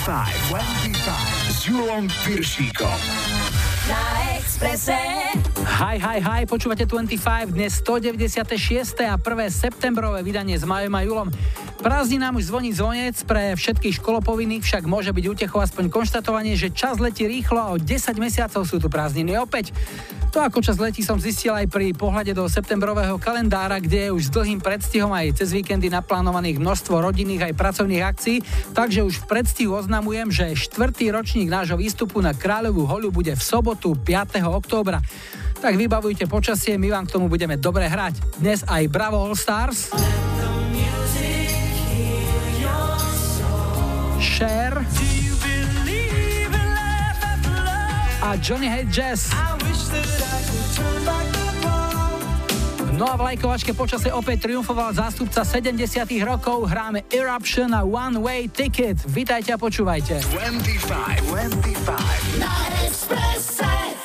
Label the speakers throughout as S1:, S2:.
S1: 25, 25 s Julom Piršíkom. Na Exprese.
S2: Hi, hi, hi, počúvate 25, dnes 196. a 1. septembrové vydanie s Majom a Julom. Nám už zvoní zvonec, pre všetkých školopovinných však môže byť útechou aspoň konštatovanie, že čas letí rýchlo a o 10 mesiacov sú tu prázdniny opäť. To ako čas letí som zistil aj pri pohľade do septembrového kalendára, kde je už s dlhým predstihom aj cez víkendy naplánovaných množstvo rodinných aj pracovných akcií, takže už v predstihu oznamujem, že štvrtý ročník nášho výstupu na Kráľovú holu bude v sobotu 5. októbra. Tak vybavujte počasie, my vám k tomu budeme dobre hrať. Dnes aj Bravo All Stars. Share a Johnny Hate Jazz. No a v lajkovačke počase opäť triumfoval zástupca 70 rokov. Hráme Eruption a One Way Ticket. Vítajte a počúvajte. 25, 25.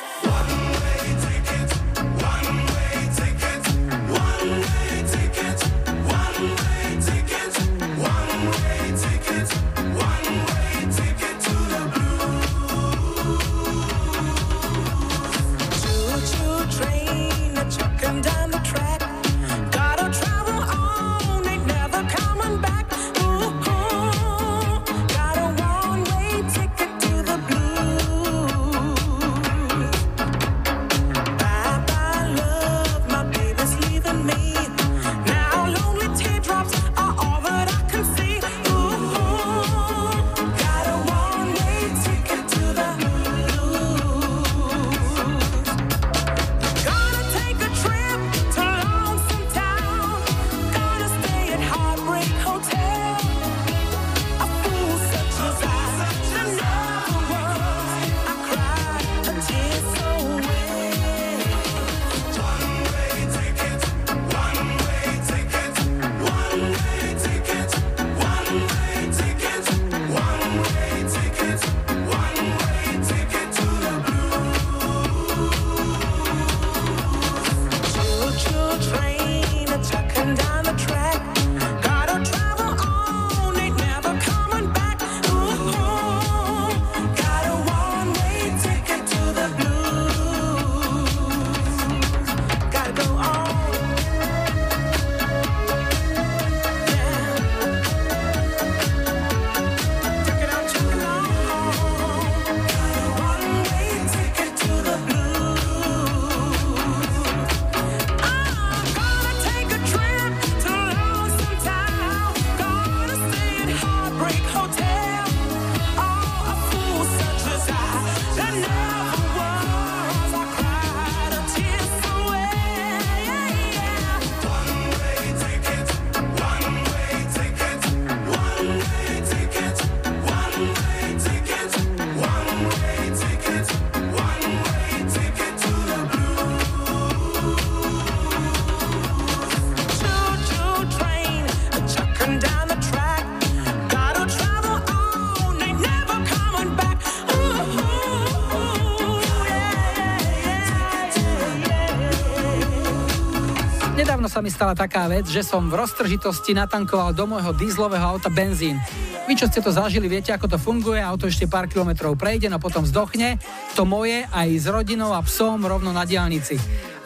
S2: stala taká vec, že som v roztržitosti natankoval do môjho dízlového auta benzín. Vy, čo ste to zažili, viete, ako to funguje, auto ešte pár kilometrov prejde, no potom zdochne, to moje aj s rodinou a psom rovno na diálnici.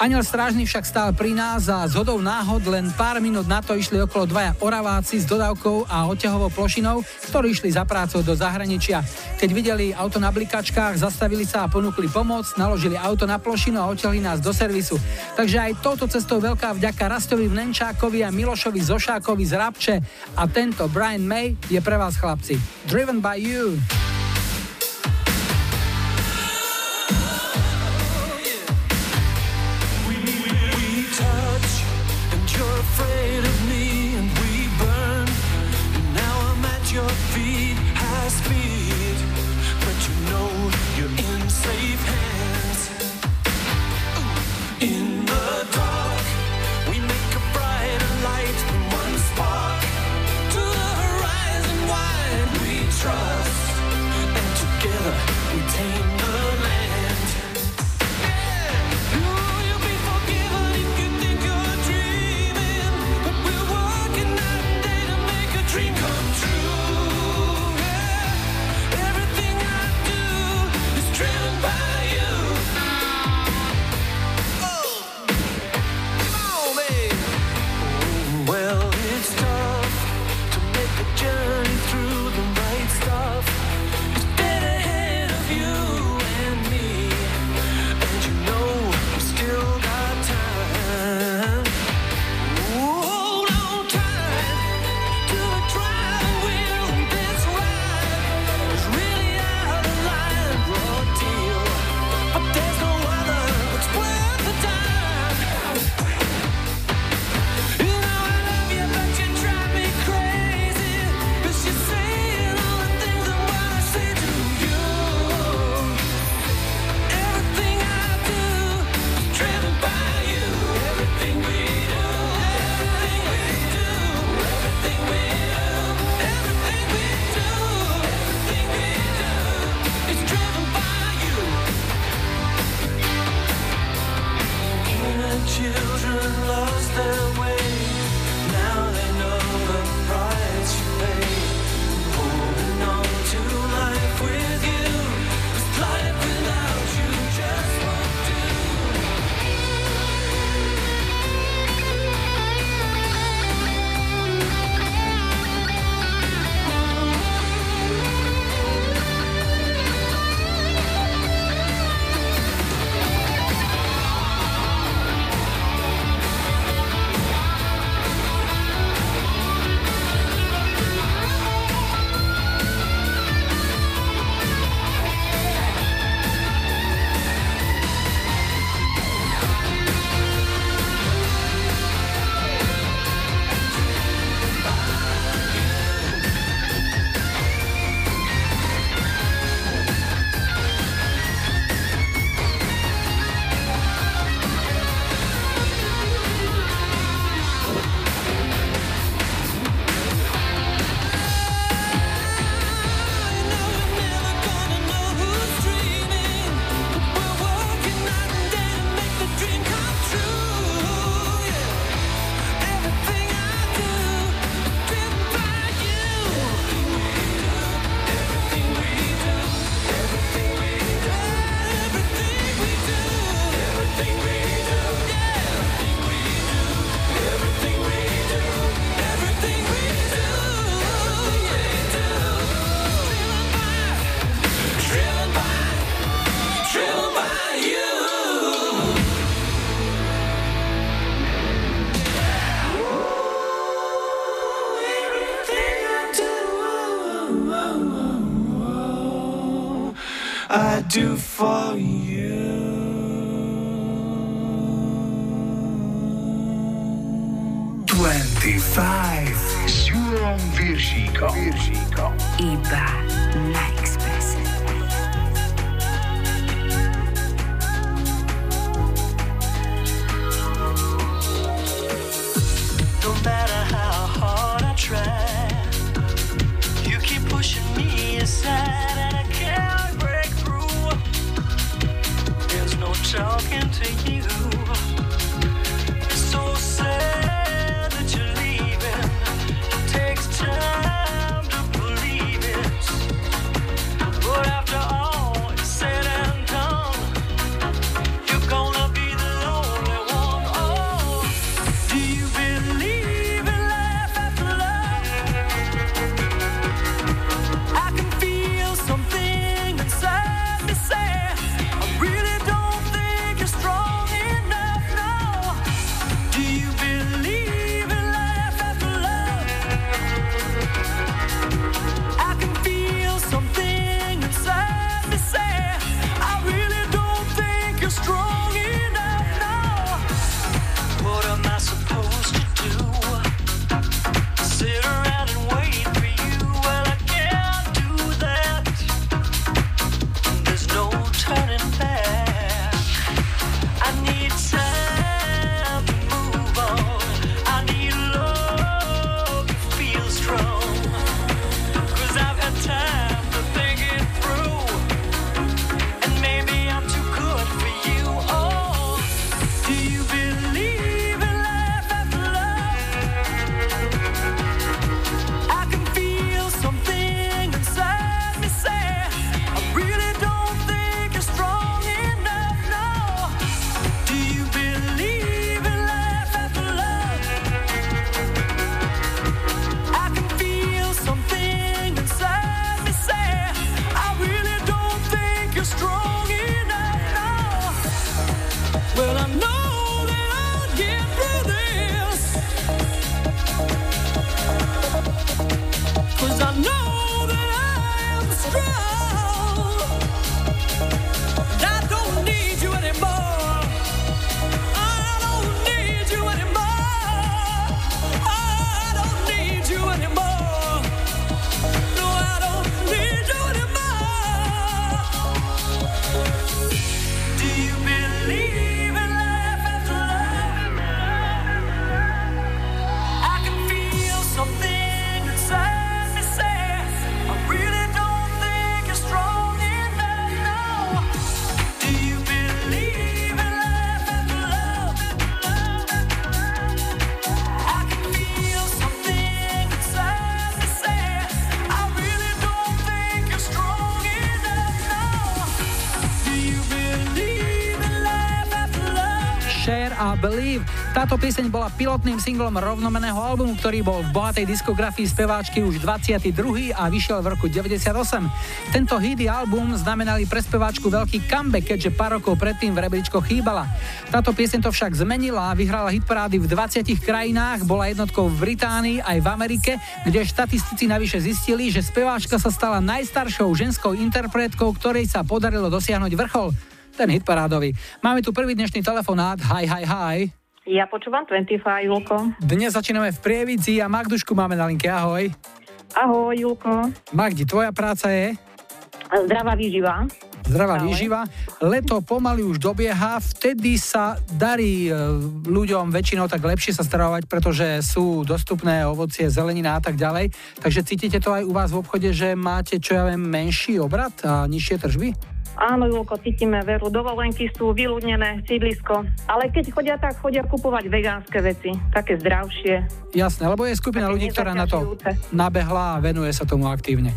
S2: Aniel Strážny však stál pri nás a z hodou náhod len pár minút na to išli okolo dvaja oraváci s dodávkou a oťahovou plošinou, ktorí išli za prácou do zahraničia. Keď videli auto na blikačkách, zastavili sa a ponúkli pomoc, naložili auto na plošinu a oťahli nás do servisu. Takže aj touto cestou veľká vďaka Rastovi Vnenčákovi a Milošovi Zošákovi z Rabče a tento Brian May je pre vás chlapci. Driven by you.
S3: Táto pieseň bola pilotným singlom rovnomeného albumu, ktorý bol v bohatej diskografii speváčky už 22. a vyšiel v roku 98. Tento hit album znamenali pre speváčku veľký comeback, keďže pár rokov predtým v rebríčkoch chýbala. Táto pieseň to však zmenila a vyhrala hitparády v 20 krajinách, bola jednotkou v Británii aj v Amerike, kde štatistici navyše zistili, že speváčka sa stala najstaršou ženskou interpretkou, ktorej sa podarilo dosiahnuť vrchol ten hitparádový. Máme tu prvý dnešný telefonát. Hi, hi, hi.
S4: Ja počúvam 25, Julko.
S3: Dnes začíname v Prievici a Magdušku máme na linke. Ahoj.
S4: Ahoj, Julko.
S3: Magdi, tvoja práca je?
S4: Zdravá výživa.
S3: Zdravá Ahoj. výživa. Leto pomaly už dobieha, vtedy sa darí e, ľuďom väčšinou tak lepšie sa starovať, pretože sú dostupné ovocie, zelenina a tak ďalej. Takže cítite to aj u vás v obchode, že máte, čo ja viem, menší obrad a nižšie tržby?
S4: Áno, Julko, cítime veru. Dovolenky sú vyľudnené, sídlisko. Ale keď chodia, tak chodia kupovať vegánske veci, také zdravšie.
S3: Jasné, lebo je skupina ľudí, ktorá na to nabehla a venuje sa tomu aktívne.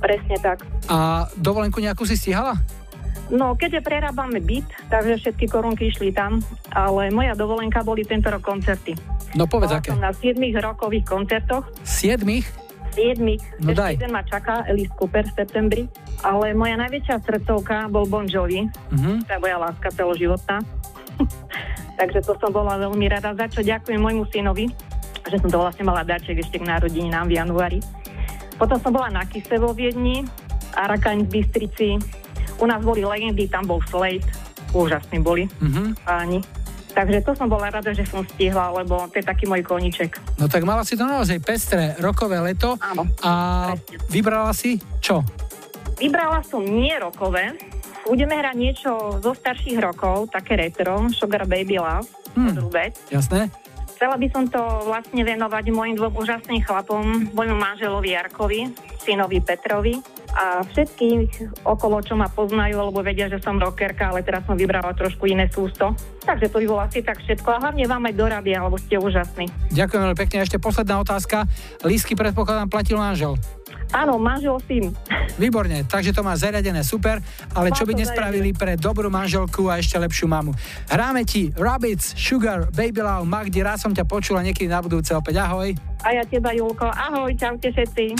S4: Presne tak.
S3: A dovolenku nejakú si stihala?
S4: No, keďže prerábame byt, takže všetky korunky išli tam, ale moja dovolenka boli tento rok koncerty.
S3: No povedz Bola aké.
S4: som na 7 rokových koncertoch.
S3: 7?
S4: 7.
S3: No Ešte daj.
S4: jeden ma čaká, Alice Cooper v septembri. Ale moja najväčšia srdcovka bol Bon Jovi. Uh-huh. To je moja láska celoživotná. Takže to som bola veľmi rada, za čo ďakujem môjmu synovi, že som to vlastne mala darček ešte k narodinám v januári. Potom som bola na Kise vo Viedni, Arakaň v Bystrici,
S2: U nás boli legendy, tam bol Slate, úžasní boli mm-hmm. páni. Takže to som bola rada, že som stihla, lebo to je taký môj koniček.
S3: No tak mala si to naozaj pestré rokové leto.
S2: Áno.
S3: A presne. vybrala si čo?
S2: Vybrala som nie rokové. Budeme hrať niečo zo starších rokov, také retro, Sugar Baby Love, hmm.
S3: Jasné.
S2: Chcela by som to vlastne venovať mojim dvom úžasným chlapom, môjmu manželovi Jarkovi, synovi Petrovi a všetkých okolo, čo ma poznajú, alebo vedia, že som rockerka, ale teraz som vybrala trošku iné sústo. Takže to by bolo asi tak všetko. A hlavne vám aj do rady, alebo ste úžasní.
S3: Ďakujem veľmi pekne. Ešte posledná otázka. Lísky predpokladám platil manžel.
S2: Áno, manžel syn.
S3: Výborne, takže to má zariadené super, ale čo by nespravili pre dobrú manželku a ešte lepšiu mamu. Hráme ti Rabbits, Sugar, Baby Love, Magdi, rád som ťa počula niekedy na budúce opäť. Ahoj.
S2: A ja teba, Julko. Ahoj, čaute všetci.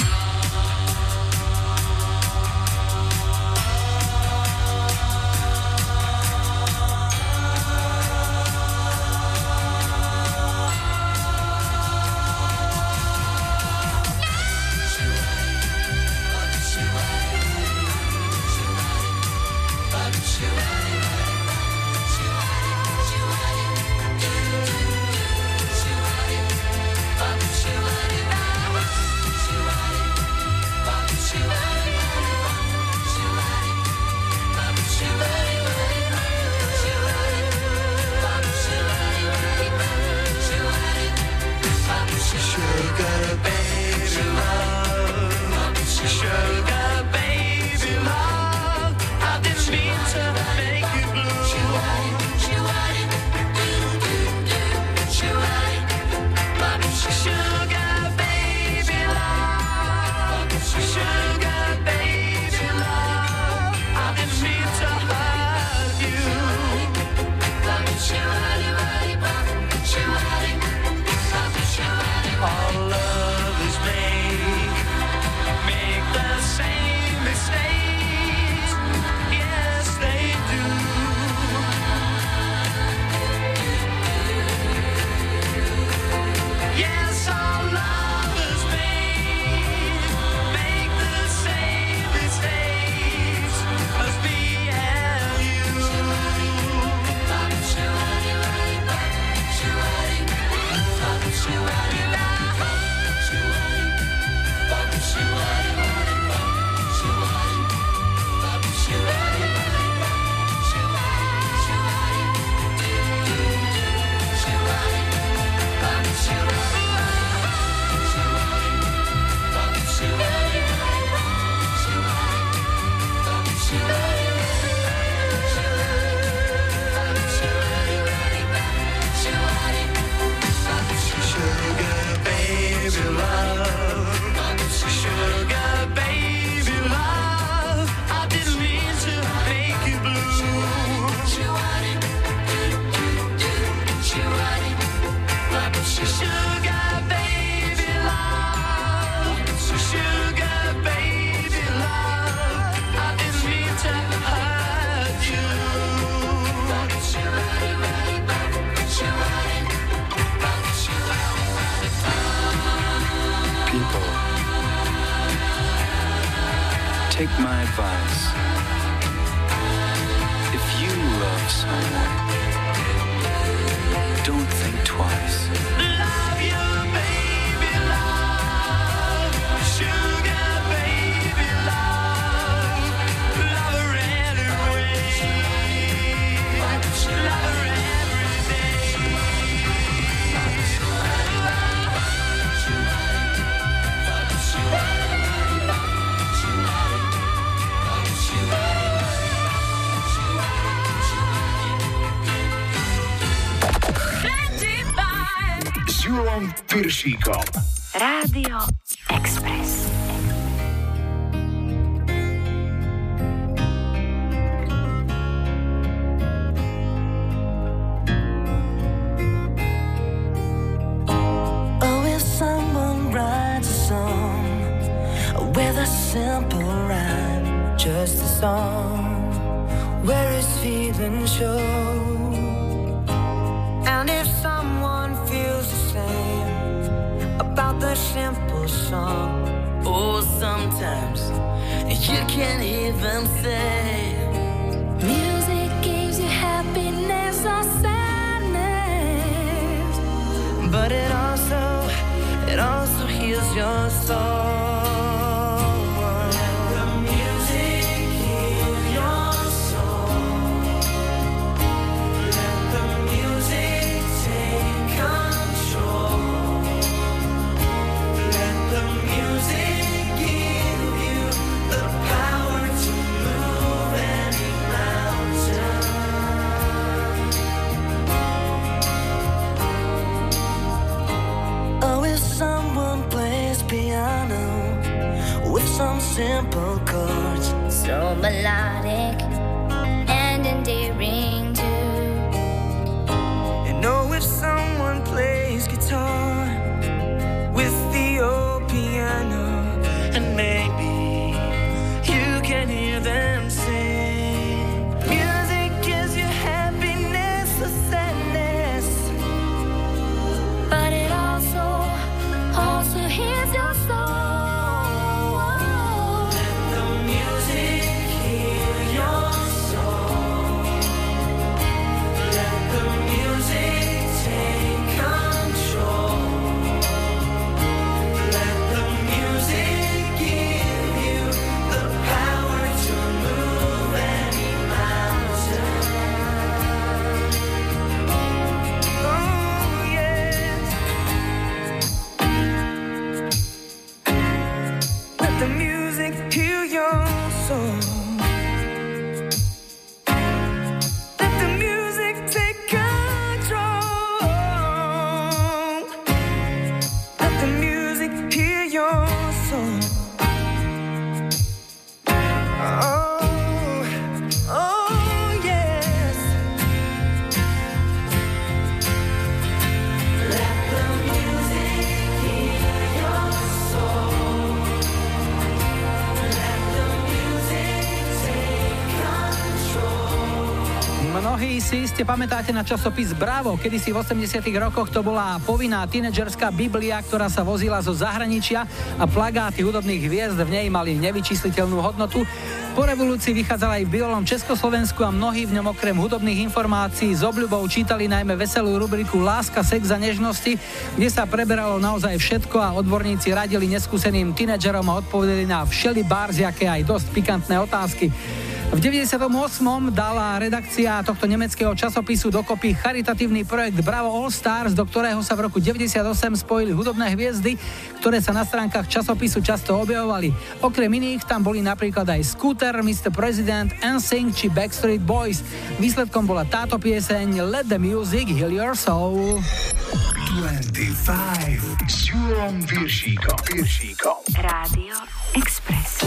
S5: Piršíkom.
S3: Iste pamätáte na časopis Bravo, kedy si v 80 rokoch to bola povinná tínedžerská biblia, ktorá sa vozila zo zahraničia a plagáty hudobných hviezd v nej mali nevyčísliteľnú hodnotu. Po revolúcii vychádzala aj v bývalom Československu a mnohí v ňom okrem hudobných informácií s obľubou čítali najmä veselú rubriku Láska, sex a nežnosti, kde sa preberalo naozaj všetko a odborníci radili neskúseným tínedžerom a odpovedali na všeli barziaké aj dosť pikantné otázky. V 98. dala redakcia tohto nemeckého časopisu dokopy charitatívny projekt Bravo All Stars, do ktorého sa v roku 98 spojili hudobné hviezdy, ktoré sa na stránkach časopisu často objavovali. Okrem iných tam boli napríklad aj Scooter, Mr. President, NSYNC či Backstreet Boys. Výsledkom bola táto pieseň Let the Music Heal Your Soul.
S6: 25 s Júlom Viršíkom.
S2: Rádio Express.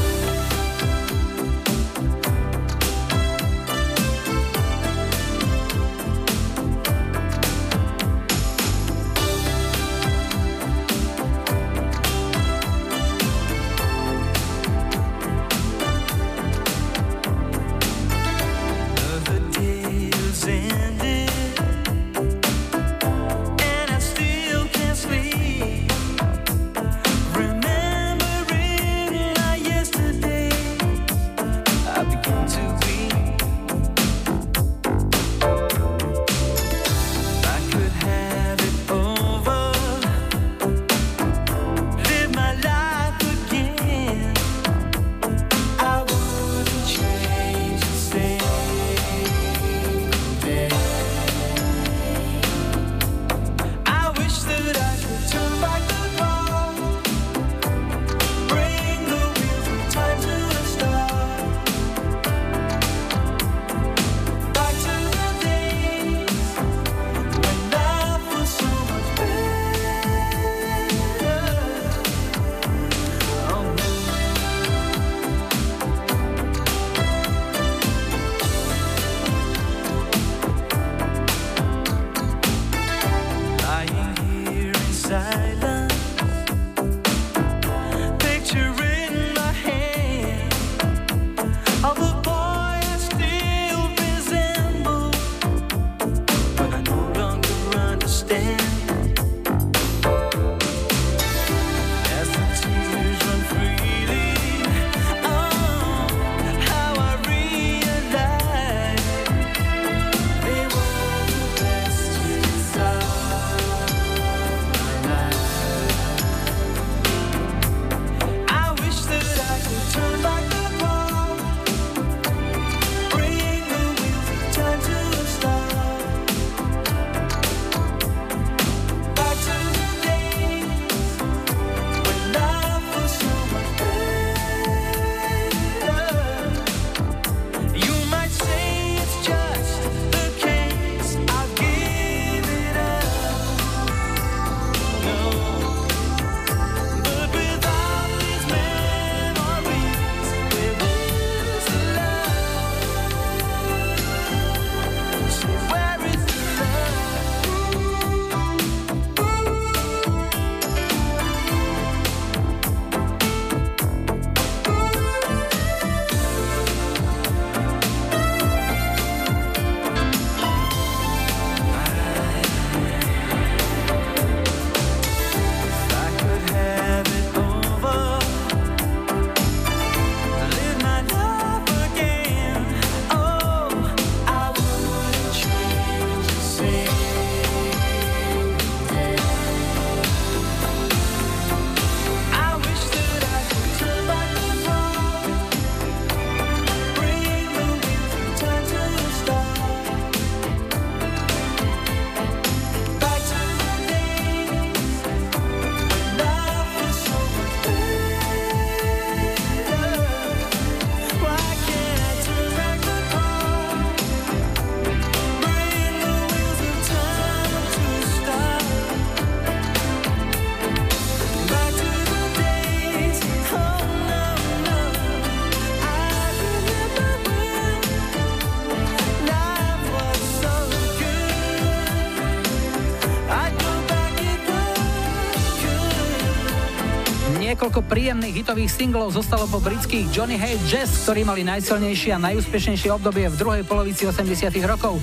S3: Niekoľko príjemných hitových singlov zostalo po britských Johnny Hate Jazz, ktorí mali najsilnejšie a najúspešnejšie obdobie v druhej polovici 80 rokov.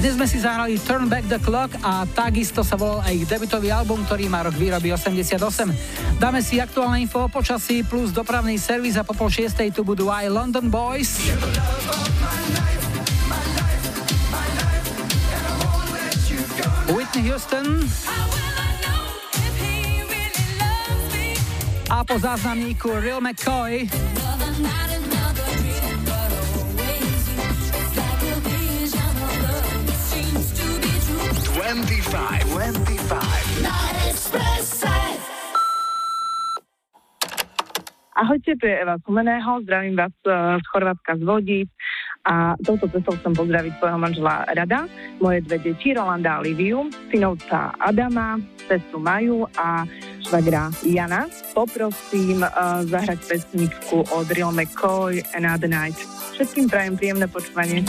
S3: Dnes sme si zahrali Turn Back the Clock a takisto sa volal aj ich debutový album, ktorý má rok výroby 88. Dáme si aktuálne info o počasí plus dopravný servis a po pol šiestej tu budú aj London Boys. Whitney Houston. A po záznamníku Real McCoy.
S6: 25, 25. Na
S7: Ahojte, tu je Eva Sumeného, zdravím vás eh, z Chorvátska z Vodíc a touto cestou chcem pozdraviť svojho manžela Rada, moje dve deti, Rolanda a Liviu, synovca Adama, sestru Maju a švagra Jana. Poprosím uh, zahrať pesničku od Real McCoy Another Night. Všetkým prajem príjemné počúvanie.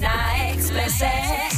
S1: Na Exprese.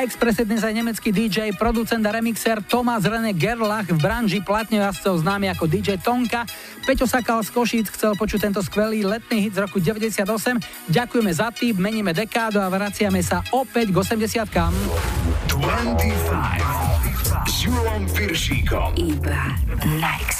S3: Na Expresse dnes aj nemecký DJ, producent a remixer Thomas René Gerlach v branži platňojazcov známy ako DJ Tonka. Peťo Sakal z Košíc chcel počuť tento skvelý letný hit z roku 98. Ďakujeme za tým, meníme dekádu a vraciame sa opäť k 80 kam 25 s Julom
S8: Iba na Expresse. Na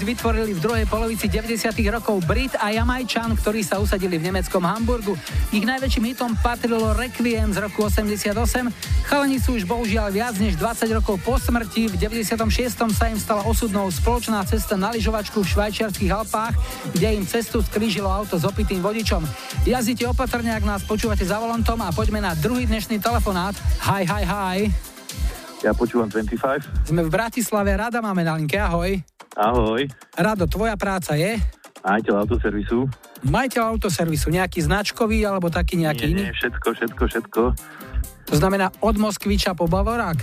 S3: Boys vytvorili v druhej polovici 90. rokov Brit a Jamajčan, ktorí sa usadili v nemeckom Hamburgu. Ich najväčším hitom patrilo Requiem z roku 88. Chalani sú už bohužiaľ viac než 20 rokov po smrti. V 96. sa im stala osudnou spoločná cesta na lyžovačku v švajčiarských Alpách, kde im cestu skrížilo auto s opitým vodičom. Jazdite opatrne, ak nás počúvate za volantom a poďme na druhý dnešný telefonát. Hi, hi, hi.
S9: Ja počúvam 25.
S3: Sme v Bratislave, rada máme na linke, ahoj.
S9: Ahoj.
S3: Rado, tvoja práca je?
S9: Majiteľ autoservisu.
S3: Majiteľ autoservisu, nejaký značkový alebo taký nejaký
S9: nie,
S3: iný?
S9: nie, všetko, všetko, všetko.
S3: To znamená od Moskviča po Bavorák?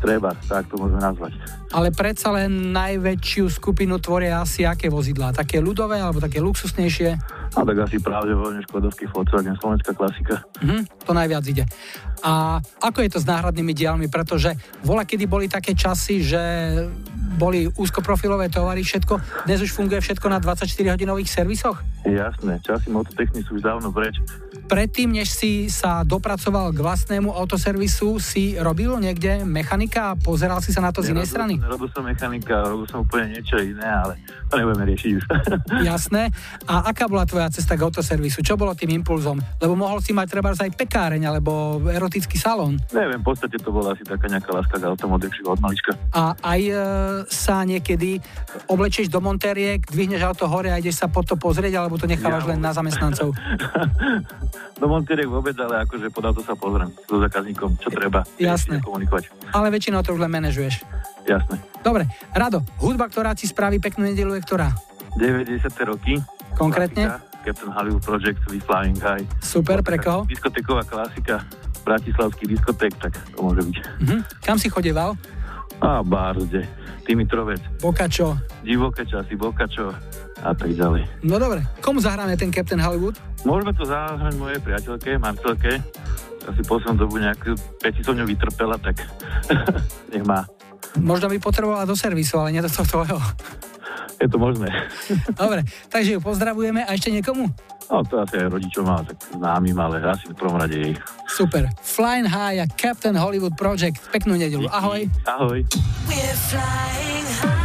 S9: Treba, tak to môžeme nazvať.
S3: Ale predsa len najväčšiu skupinu tvoria asi aké vozidlá? Také ľudové alebo také luxusnejšie?
S9: A tak asi pravdepodobne Škodovský Volkswagen, slovenská klasika.
S3: Mhm, to najviac ide. A ako je to s náhradnými dielmi? Pretože vola, kedy boli také časy, že boli úzkoprofilové tovary, všetko. Dnes už funguje všetko na 24-hodinových servisoch?
S9: Jasné, časy mototechny sú už dávno preč.
S3: Predtým, než si sa dopracoval k vlastnému autoservisu, si robil niekde mechanika a pozeral si sa na to z inej strany?
S9: Robil som mechanika, robil som úplne niečo iné, ale to nebudeme riešiť už.
S3: Jasné. A aká bola tvoja cesta k autoservisu? Čo bolo tým impulzom? Lebo mohol si mať treba aj pekáreň alebo erotický salón.
S9: Neviem, v podstate to bola asi taká nejaká láska k automodexiu od malička.
S3: A aj e, sa niekedy oblečieš do montériek, dvihneš auto hore a ideš sa po to pozrieť, alebo to nechávaš
S9: Ja
S3: len na zamestnancov?
S9: Do monteriek vôbec, ale akože pod auto sa pozriem so zákazníkom, čo treba.
S3: Jasné.
S9: Komunikovať.
S3: Ale väčšinou to už len manažuješ.
S9: Jasné.
S3: Dobre, Rado, hudba, ktorá ti spraví peknú nedelu je ktorá?
S9: 90. roky.
S3: Konkrétne?
S9: Klasika, Captain Hollywood Project, We Flying High.
S3: Super, pre koho?
S9: Diskoteková klasika, bratislavský diskotek, tak to môže byť.
S3: Mhm. Kam si chodeval?
S9: A Bárde, Dimitrovec,
S3: Bokačo.
S9: divoké časy, Bokačo a tak ďalej.
S3: No dobre, komu zahráme ten Captain Hollywood?
S9: Môžeme to zahrať mojej priateľke, manželke, asi poslednú dobu nejakú peticu ňu vytrpela, tak nech má.
S3: Možno by potrebovala do servisu, ale nie do tvojho.
S9: Je to možné.
S3: Dobre, takže ju pozdravujeme a ešte niekomu?
S9: No to asi aj rodičom má, tak známym, ale asi v prvom rade jej.
S3: Super. Flying High a Captain Hollywood Project. Peknú nedelu. Ahoj.
S9: Ahoj.
S6: We're flying high.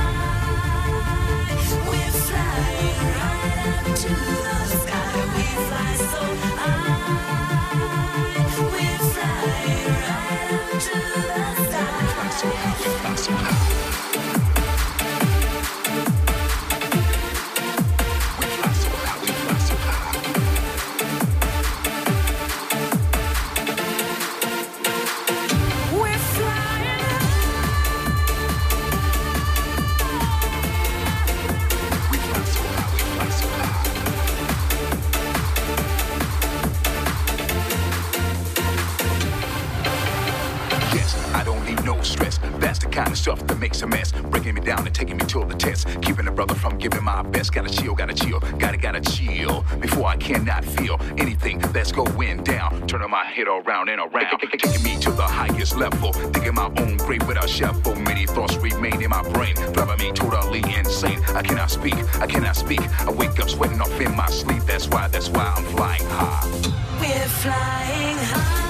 S10: Kind of stuff that makes a mess. Breaking me down and taking me to the test. Keeping a brother from giving my best. Gotta chill, gotta chill, gotta, gotta chill. Before I cannot feel anything that's going down. Turning my head around and around. Taking me to the highest level. Digging my own grave with a shovel. Many thoughts remain in my brain. Driving me totally insane. I cannot speak, I cannot speak. I wake up sweating off in my sleep. That's why, that's why I'm flying high.
S6: We're flying high.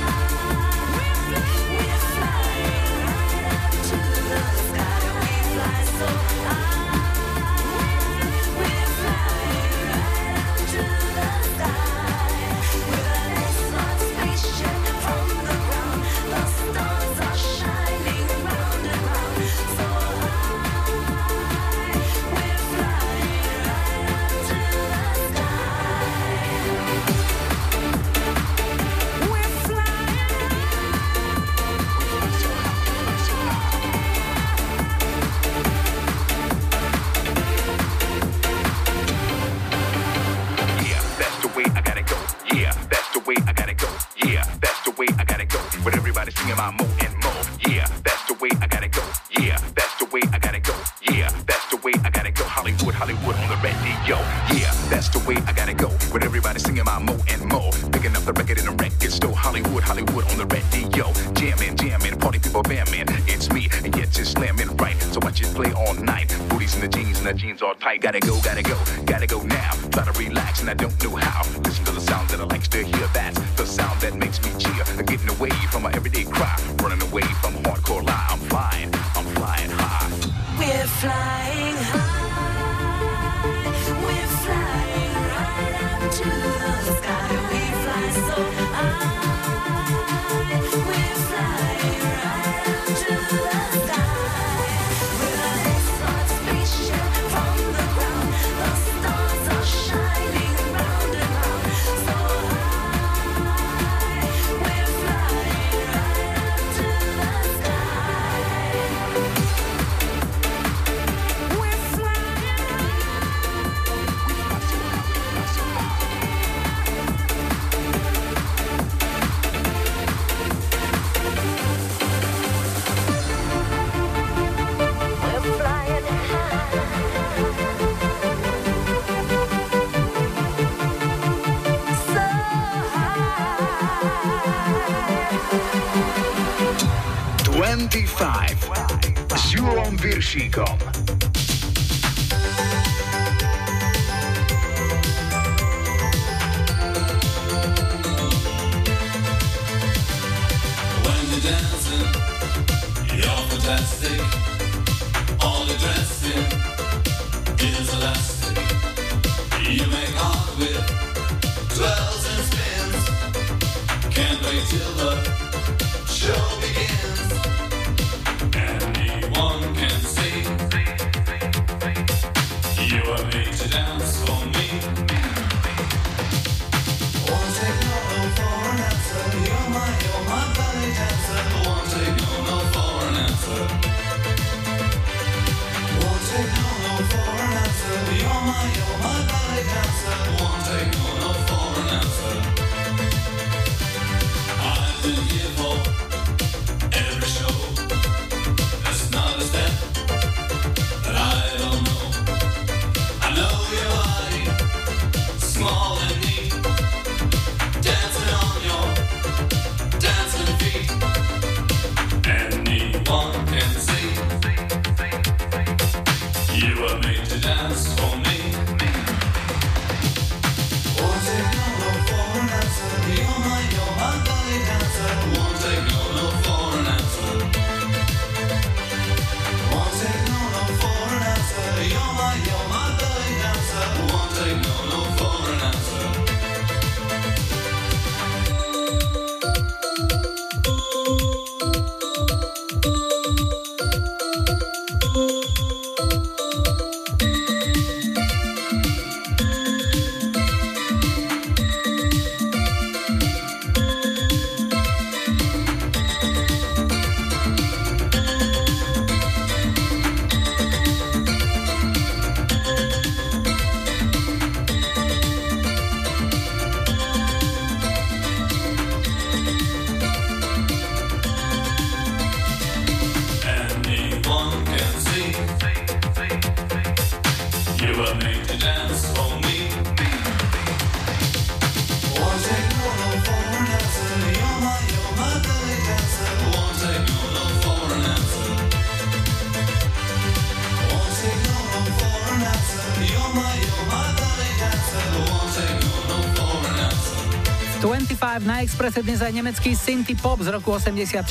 S10: 25
S3: na Expresse dnes aj nemecký synthie pop z roku 84.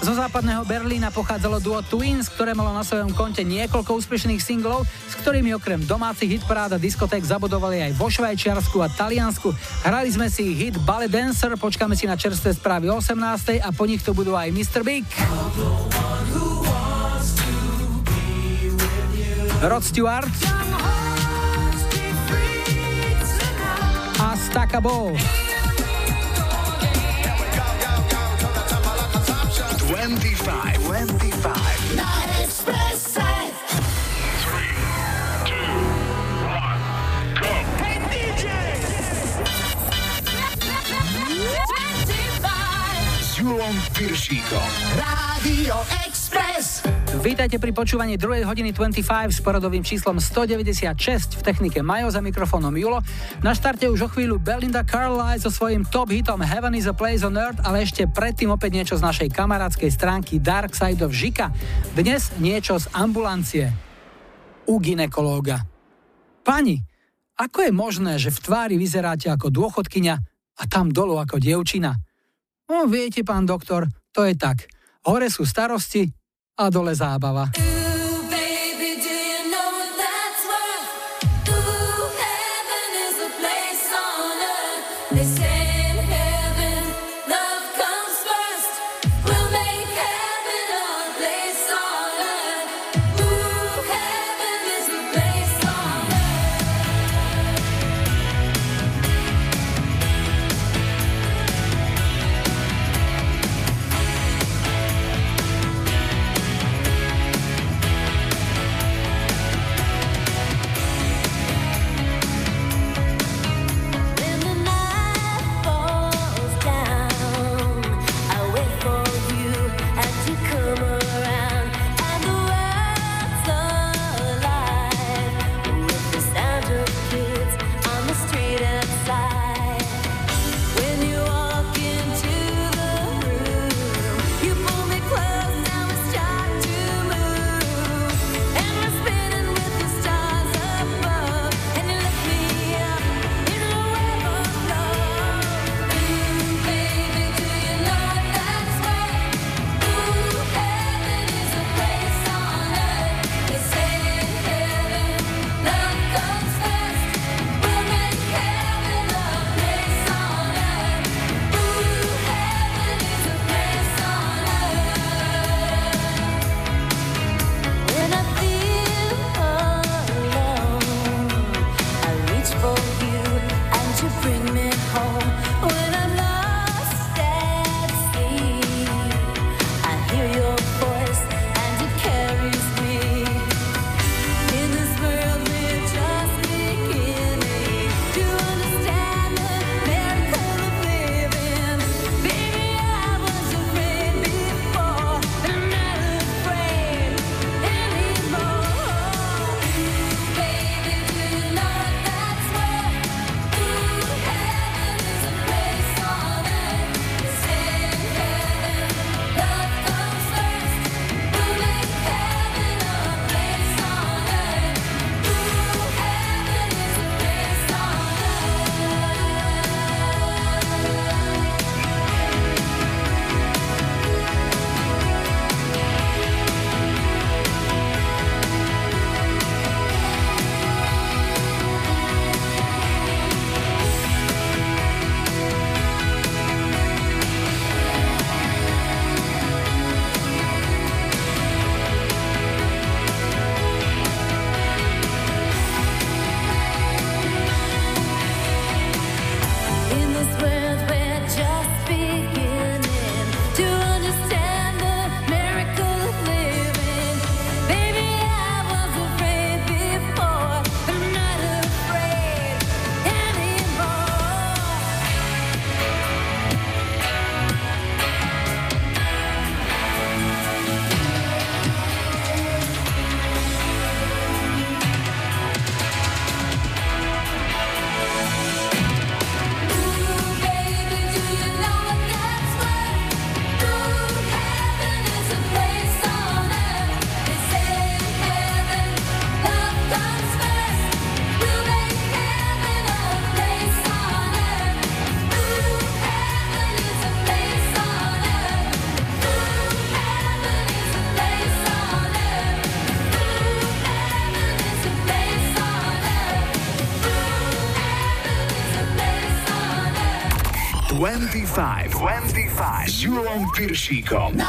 S3: Zo západného Berlína pochádzalo duo Twins, ktoré malo na svojom konte niekoľko úspešných singlov, s ktorými okrem domácich hitparád a diskoték zabudovali aj vo Švajčiarsku a Taliansku. Hrali sme si hit Ballet Dancer, počkáme si na čerstvé správy o 18. a po nich tu budú aj Mr. Big. Rod Stewart a Staka Ball.
S6: Piršíkom.
S11: Rádio Express.
S3: Vítajte pri počúvaní 2. hodiny 25 s poradovým číslom 196 v technike Majo za mikrofónom Julo. Na štarte už o chvíľu Belinda Carlisle so svojím top hitom Heaven is a Place on Earth, ale ešte predtým opäť niečo z našej kamarádskej stránky Dark Side of Žika. Dnes niečo z ambulancie. U ginekológa. Pani, ako je možné, že v tvári vyzeráte ako dôchodkyňa a tam dolu ako dievčina? No viete, pán doktor, to je tak. Hore sú starosti a dole zábava.
S6: 25 s Julom Piršíkom.
S12: Na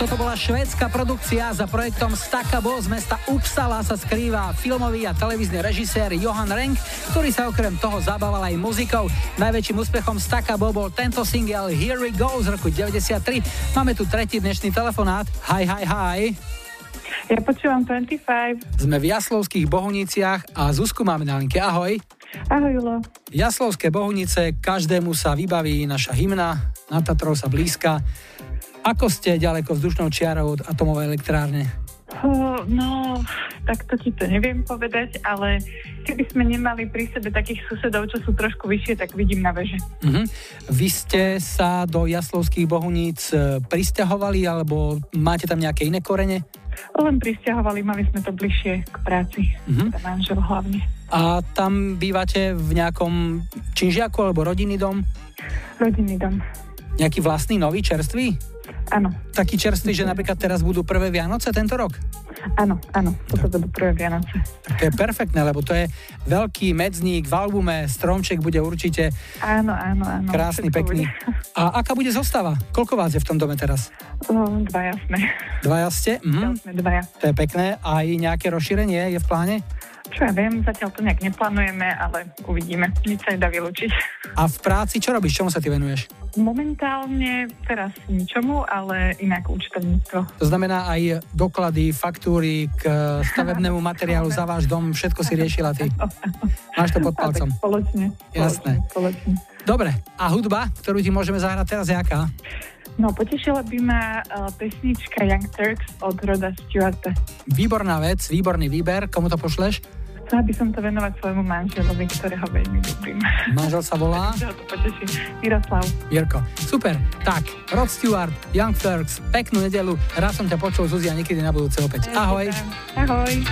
S3: Toto bola švédska produkcia za projektom Stakabo z mesta Uppsala sa skrýva filmový a televízny režisér Johan Renk, ktorý sa okrem toho zabával aj muzikou. Najväčším úspechom Stakabo bol tento single Here We Go z roku 93. Máme tu tretí dnešný telefonát. Hi, hi, hi.
S13: Ja počúvam 25.
S3: Sme v Jaslovských Bohuniciach a Zuzku máme na linke. Ahoj.
S13: Ahoj, Julo.
S3: Jaslovské Bohunice, každému sa vybaví naša hymna, na Tatrov sa blízka. Ako ste ďaleko vzdušnou čiarou od atomovej elektrárne?
S13: Uh, no, tak to ti to neviem povedať, ale keby sme nemali pri sebe takých susedov, čo sú trošku vyššie, tak vidím na veže.
S3: Mhm. Vy ste sa do Jaslovských Bohuníc e, pristahovali alebo máte tam nejaké iné korene?
S13: Len pristahovali, mali sme to bližšie k práci.
S3: Mhm.
S13: Ten manžel hlavne.
S3: A tam bývate v nejakom činžiaku alebo rodinný dom?
S13: Rodinný dom.
S3: Nejaký vlastný nový čerstvý?
S13: Áno.
S3: Taký čerstvý, že napríklad teraz budú prvé Vianoce tento rok?
S13: Áno, áno, toto budú prvé Vianoce.
S3: Tak to je perfektné, lebo to je veľký medzník v albume, stromček bude určite
S13: Áno, áno, áno.
S3: krásny, pekný.
S13: bude.
S3: A aká bude zostava? Koľko vás je v tom dome teraz?
S13: No, dvaja sme.
S3: Dvaja ste? Mhm.
S13: Sme dvaja.
S3: To je pekné. Aj nejaké rozšírenie je v pláne?
S13: Čo ja viem, zatiaľ to nejak neplánujeme, ale uvidíme. Nič sa nedá vylúčiť.
S3: A v práci čo robíš? Čomu sa ty venuješ?
S13: Momentálne teraz ničomu, ale inak účtovníctvo.
S3: To znamená aj doklady, faktúry k stavebnému materiálu za váš dom, všetko si riešila ty. Máš to pod palcom.
S13: spoločne.
S3: Jasné.
S13: Spoločne.
S3: Dobre, a hudba, ktorú ti môžeme zahrať teraz, je aká?
S13: No, potešila by ma uh, pesnička Young Turks od Roda Stewarta.
S3: Výborná vec, výborný výber, komu to pošleš?
S13: Chcela by som to venovať svojmu manželovi, ktorého veľmi ľúbim.
S3: Manžel sa volá.
S13: Miroslav.
S3: Jirko. Super, tak, Rod Stewart, Young Turks, peknú nedelu, rád som ťa počul, Zuzia, niekedy na budúce opäť. Ahoj.
S13: Ahoj.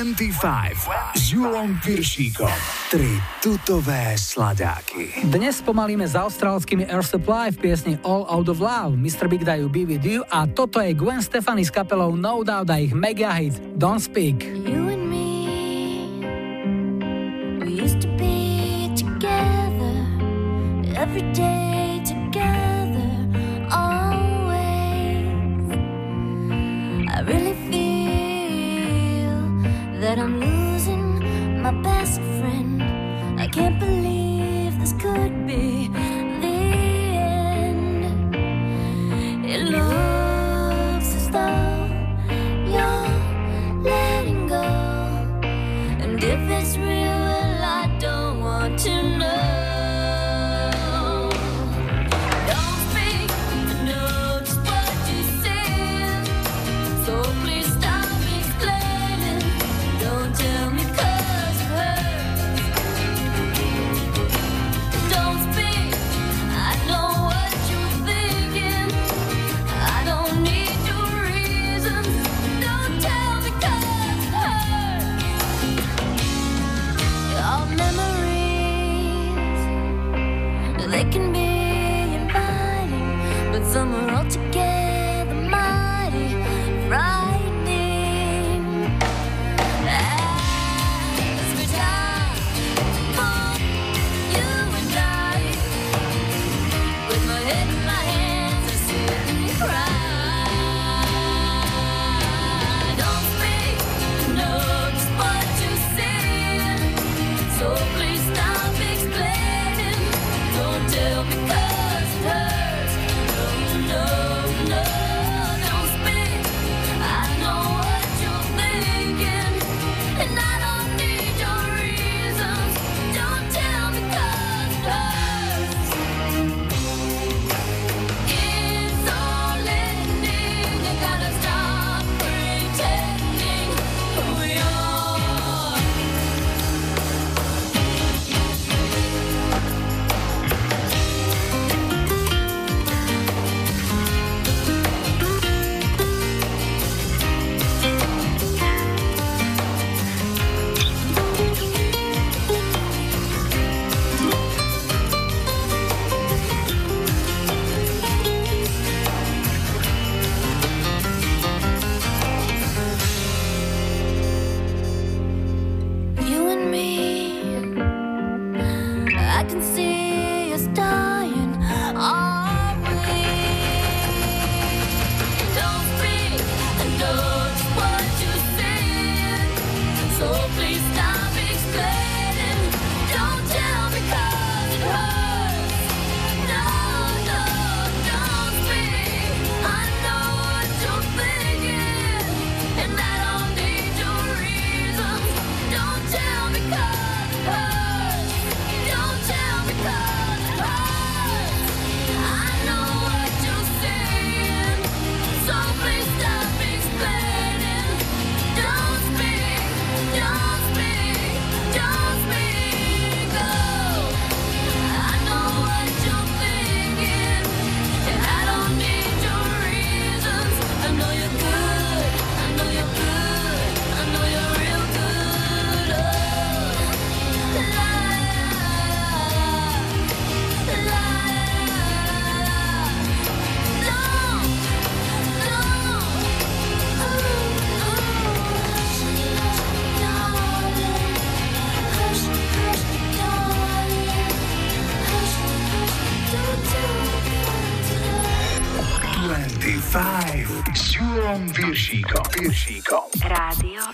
S1: 25 s Julom Piršíkom. Tri tutové sladáky.
S3: Dnes pomalíme za austrálskými Air Supply v piesni All Out of Love, Mr. Big Dajú Be With You a toto je Gwen Stefani s kapelou No Doubt a ich mega hit Don't Speak.
S11: that I'm losing.
S1: Piršíkom.
S2: Rádio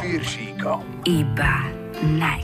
S1: Viršíkom.
S2: Iba na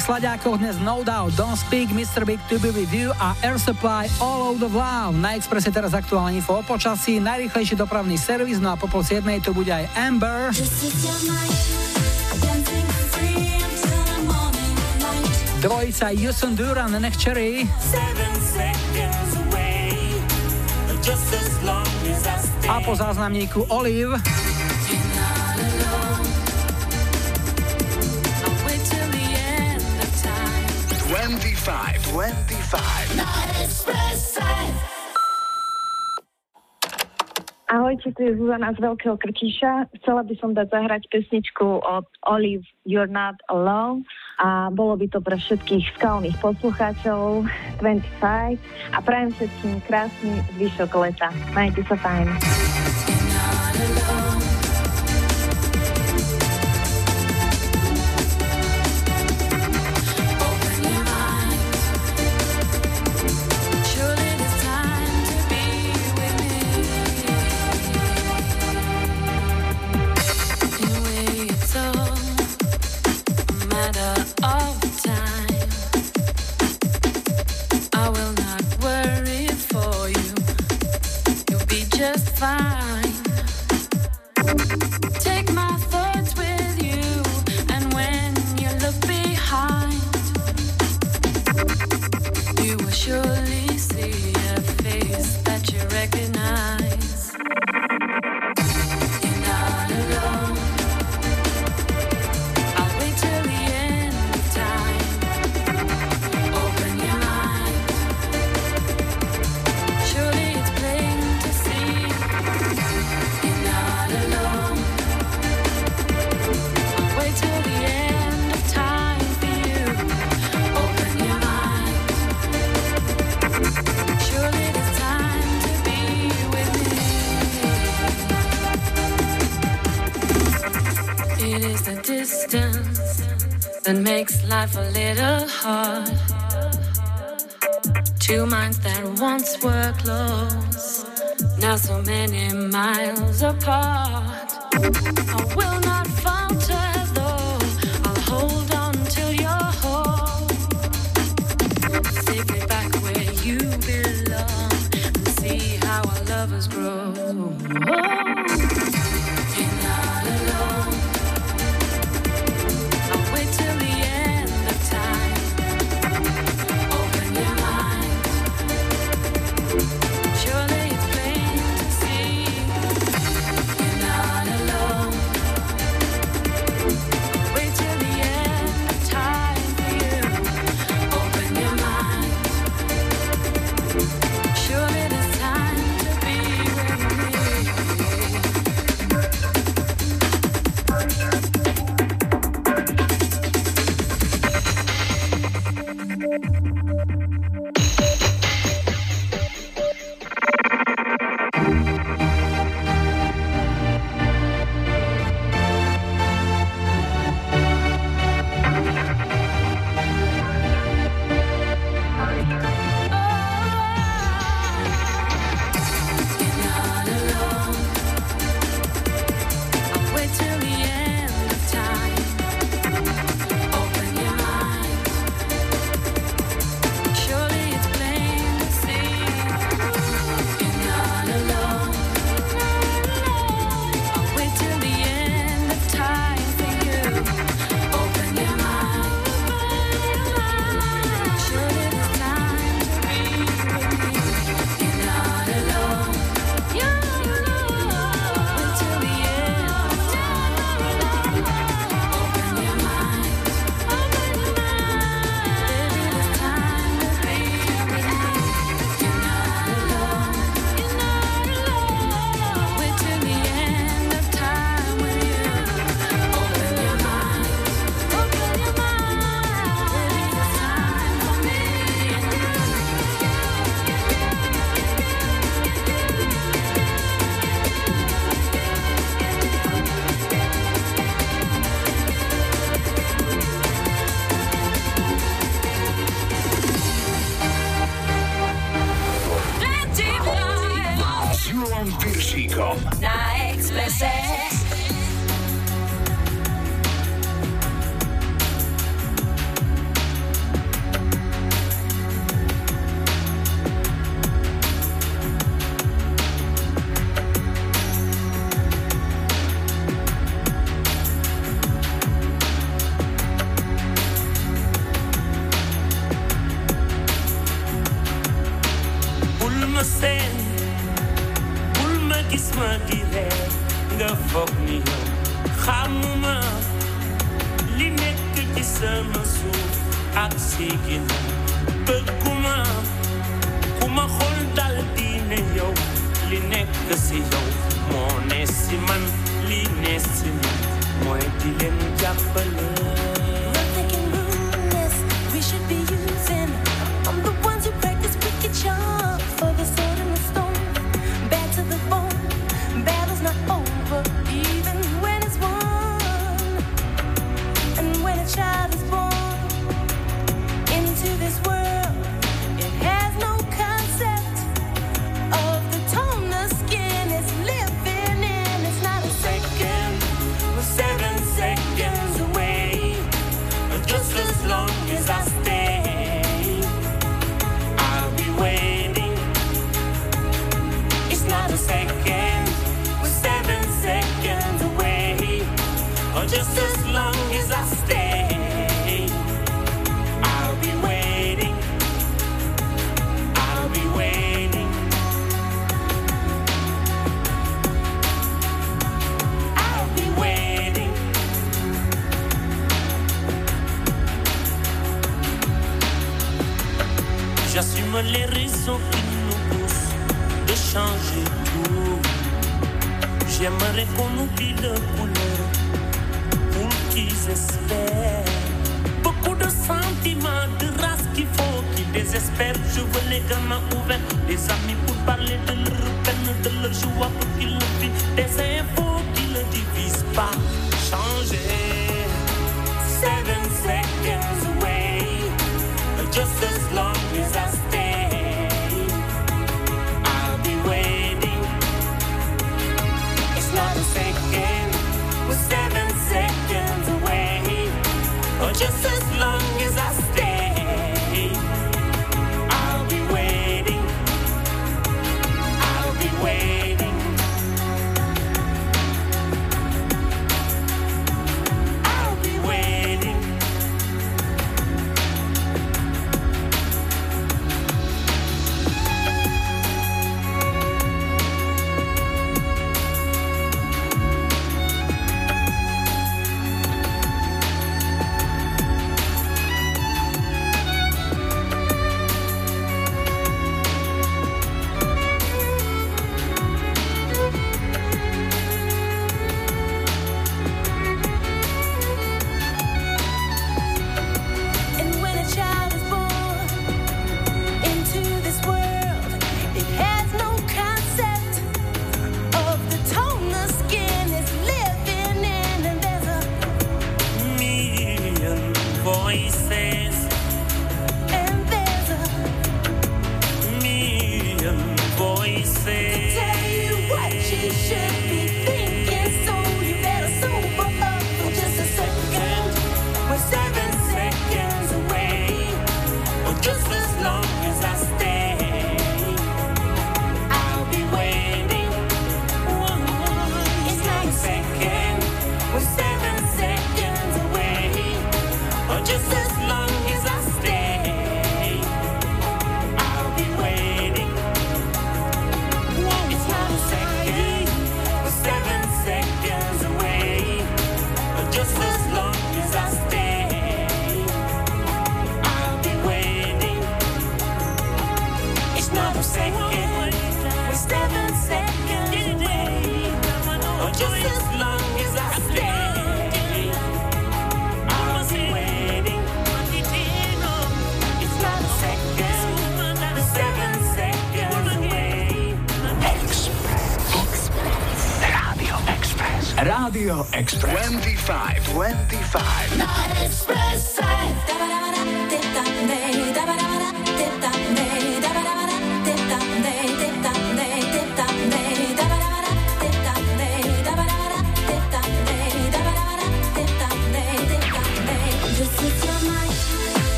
S3: tutových slaďákoch dnes No Doubt, Don't Speak, Mr. Big To Be With You a Air Supply All Out of Love. Na Expresse teraz aktuálne info o počasí, najrýchlejší dopravný servis, no a po pol siedmej to bude aj Amber. Dvojica Yusun Duran, Nech Cherry. A po záznamníku Olive.
S1: 25, 25.
S7: Ahojte, tu je Zuzana z Veľkého Krtiša. Chcela by som dať zahrať pesničku od Olive You're Not Alone a bolo by to pre všetkých skalných poslucháčov 25 a prajem všetkým krásny zvyšok leta. Majte sa fajn.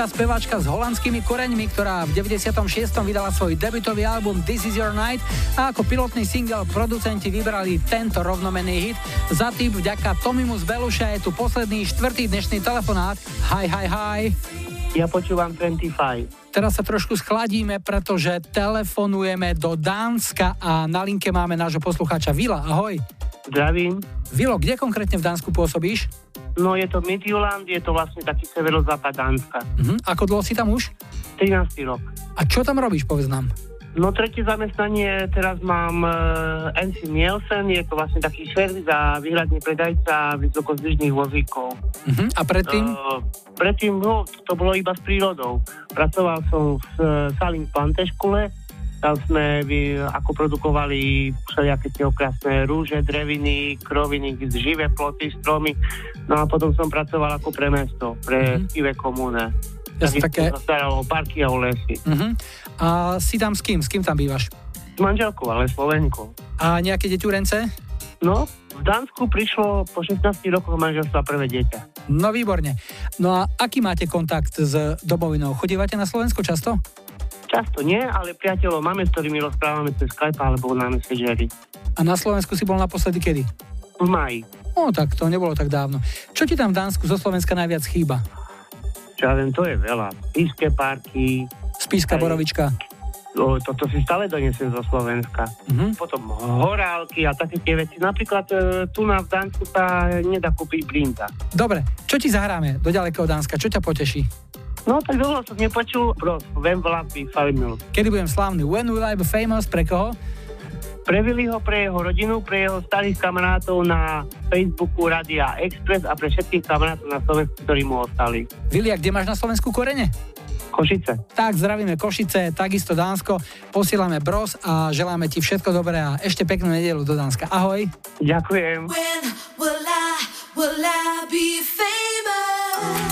S3: Nemecká speváčka s holandskými koreňmi, ktorá v 96. vydala svoj debutový album This is your night a ako pilotný single producenti vybrali tento rovnomený hit. Za tým vďaka Tomimu z Beluša je tu posledný štvrtý dnešný telefonát. Hi, hi, hi.
S14: Ja počúvam 25.
S3: Teraz sa trošku schladíme, pretože telefonujeme do Dánska a na linke máme nášho poslucháča Vila. Ahoj.
S14: Zdravím.
S3: Vilo, kde konkrétne v Dánsku pôsobíš?
S14: No je to Midtjylland, je to vlastne taký severozápad Dánska.
S3: Mhm. Ako dlho si tam už?
S14: 13. rok.
S3: A čo tam robíš, povedz nám?
S14: No tretie zamestnanie, teraz mám uh, NC Nielsen, je to vlastne taký servis a výhľadný predajca vysokozdvižných vozíkov.
S3: Uh-huh. A predtým?
S14: Uh, predtým, no, to bolo iba s prírodou. Pracoval som v uh, Saling Planteškule, tam sme vy, ako produkovali všelijaké tie okrasné rúže, dreviny, kroviny, živé ploty, stromy. No a potom som pracoval ako pre mesto, pre mm-hmm. Skive komúne.
S3: Jasne,
S14: Takisto
S3: také-
S14: sa staral o parky a o lesy.
S3: Uh-huh. A si tam s kým? S kým tam bývaš?
S14: S manželkou, ale Slovenkou.
S3: A nejaké deťurence?
S14: No, v Dánsku prišlo po 16 rokoch manželstva prvé dieťa.
S3: No výborne. No a aký máte kontakt s domovinou? Chodívate na Slovensko často?
S14: Často nie, ale priateľov máme, s ktorými rozprávame cez Skype alebo na Messengeri.
S3: A na Slovensku si bol naposledy kedy?
S14: V maji.
S3: O, tak to nebolo tak dávno. Čo ti tam v Dánsku zo Slovenska najviac chýba?
S14: Čo ja viem, to je veľa. Píske parky.
S3: Spíska Borovička.
S14: O, toto si stále donesem zo Slovenska.
S3: Mhm.
S14: Potom horálky a také tie veci. Napríklad e, tu na v Dánsku sa nedá kúpiť blinda.
S3: Dobre, čo ti zahráme do ďalekého Dánska? Čo ťa poteší?
S14: No tak dlho som nepočul. Bros, When will I be famous?
S3: Kedy budem slávny? When will I be famous? Pre koho?
S14: Previli ho pre jeho rodinu, pre jeho starých kamarátov na Facebooku Radia Express a pre všetkých kamarátov na Slovensku, ktorí mu ostali.
S3: Vilia, kde máš na Slovensku korene?
S14: Košice.
S3: Tak, zdravíme Košice, takisto Dánsko, posielame bros a želáme ti všetko dobré a ešte peknú nedelu do Dánska. Ahoj.
S14: Ďakujem.
S11: When will I, will I be famous?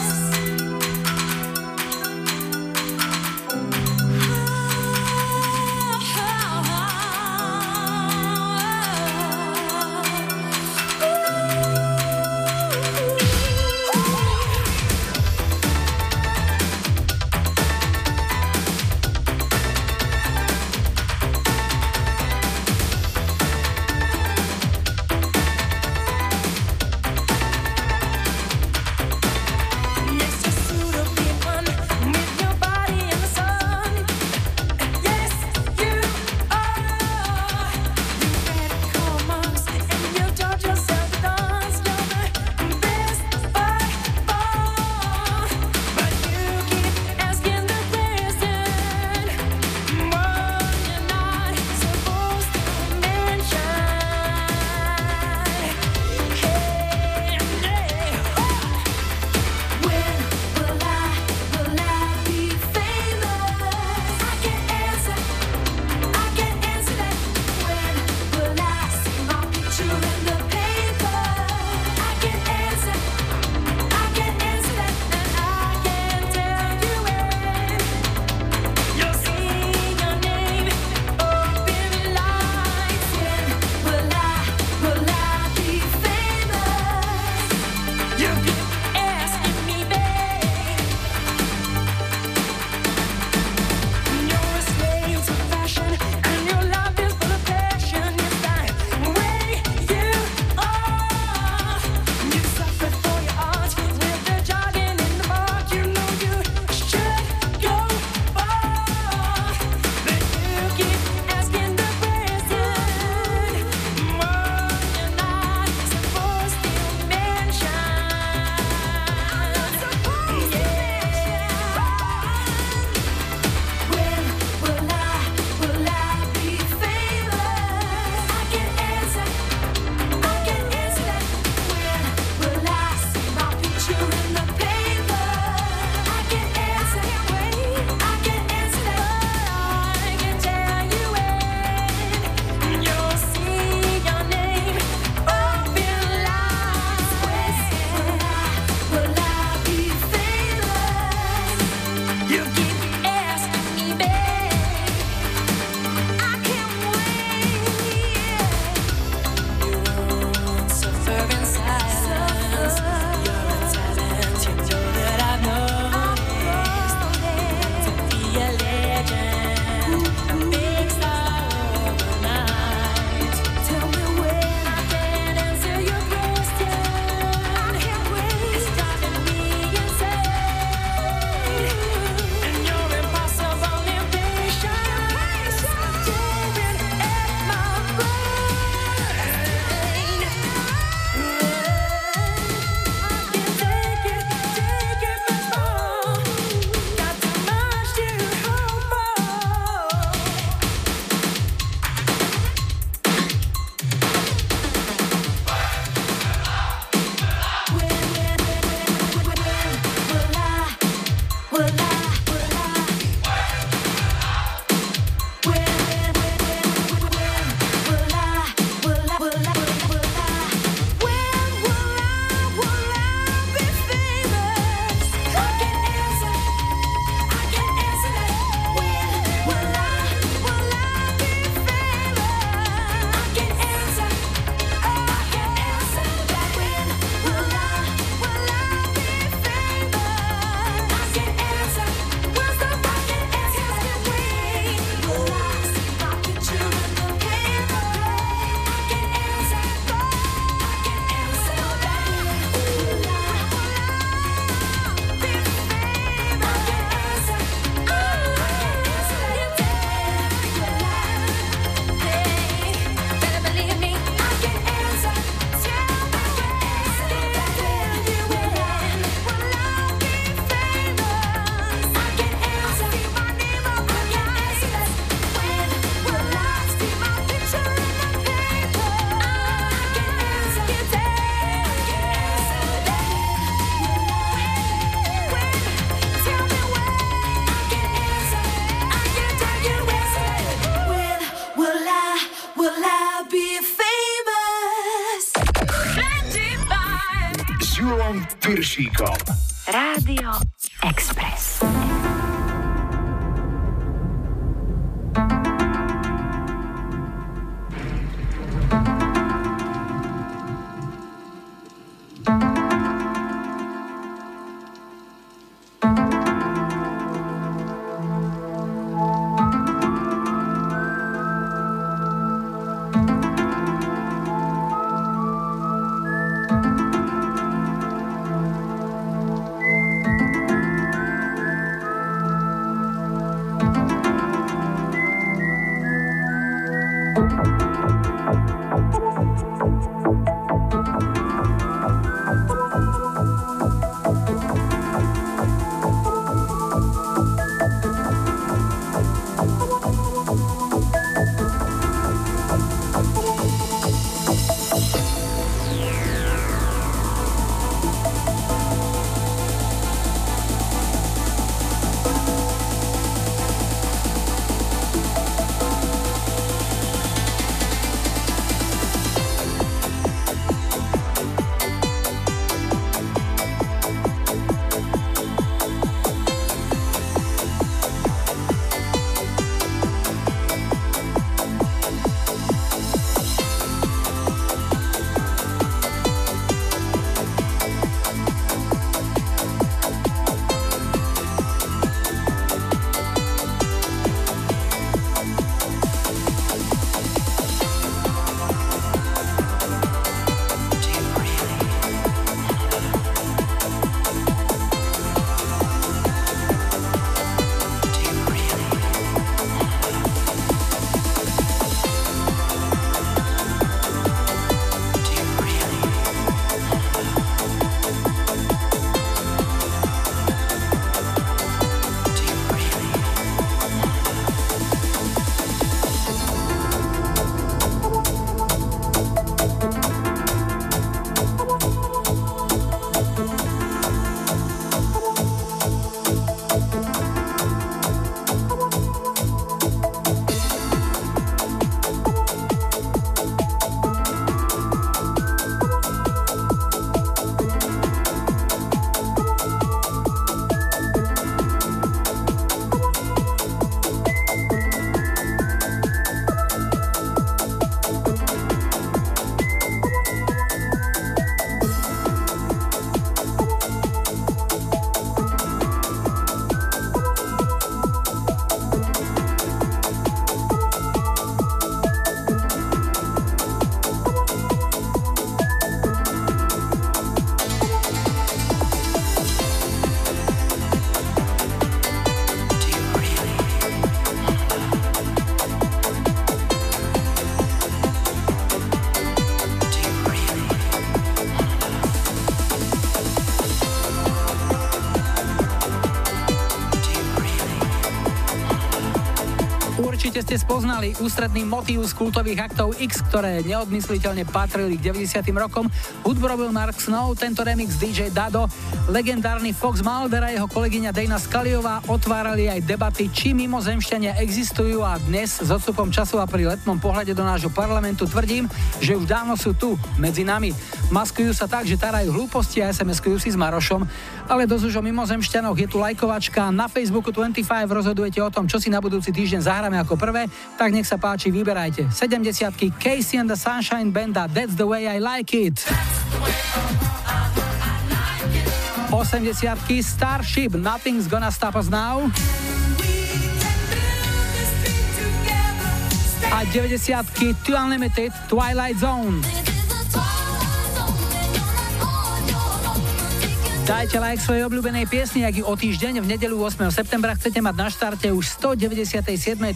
S3: Ste spoznali ústredný motív z kultových aktov X, ktoré neodmysliteľne patrili k 90. rokom. Hudbu robil Mark Snow, tento remix DJ Dado, legendárny Fox Mulder a jeho kolegyňa Dana Skaliová otvárali aj debaty, či mimozemšťania existujú a dnes s odstupom času a pri letnom pohľade do nášho parlamentu tvrdím, že už dávno sú tu, medzi nami. Maskujú sa tak, že tarajú hlúposti a SMS-kujú si s Marošom, ale dosť už o mimozemšťanoch je tu lajkovačka, na Facebooku 25 rozhodujete o tom, čo si na budúci týždeň zahráme ako prvé, tak nech sa páči, vyberajte. 70 Casey and the Sunshine Banda, That's the way I like it. 80 Starship, Nothing's gonna stop us now. A 90 Two Unlimited, Twilight Zone. Dajte like svojej obľúbenej piesni, ak ju o týždeň v nedelu 8. septembra chcete mať na štarte už 197.25,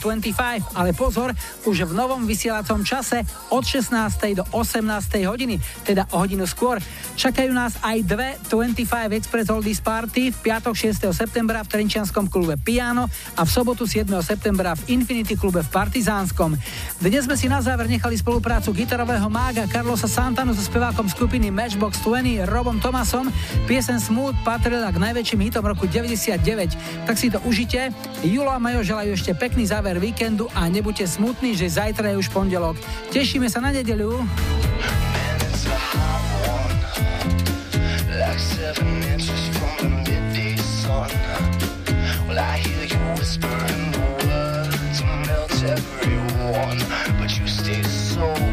S3: ale pozor, už v novom vysielacom čase od 16. do 18. hodiny, teda o hodinu skôr. Čakajú nás aj dve 25 Express Oldies Party v piatok 6. septembra v Trenčianskom klube Piano a v sobotu 7. septembra v Infinity klube v Partizánskom. Dnes sme si na záver nechali spoluprácu gitarového mága Carlosa Santanu so spevákom skupiny Matchbox 20 Robom Thomasom. Piesen Smooth patrila k najväčším hitom roku 99. Tak si to užite. Julo a Majo želajú ešte pekný záver víkendu a nebuďte smutní, že zajtra je už pondelok. Tešíme sa na nedeľu.
S2: seven inches from the midday sun. Well, I hear you melt everyone, but you stay so.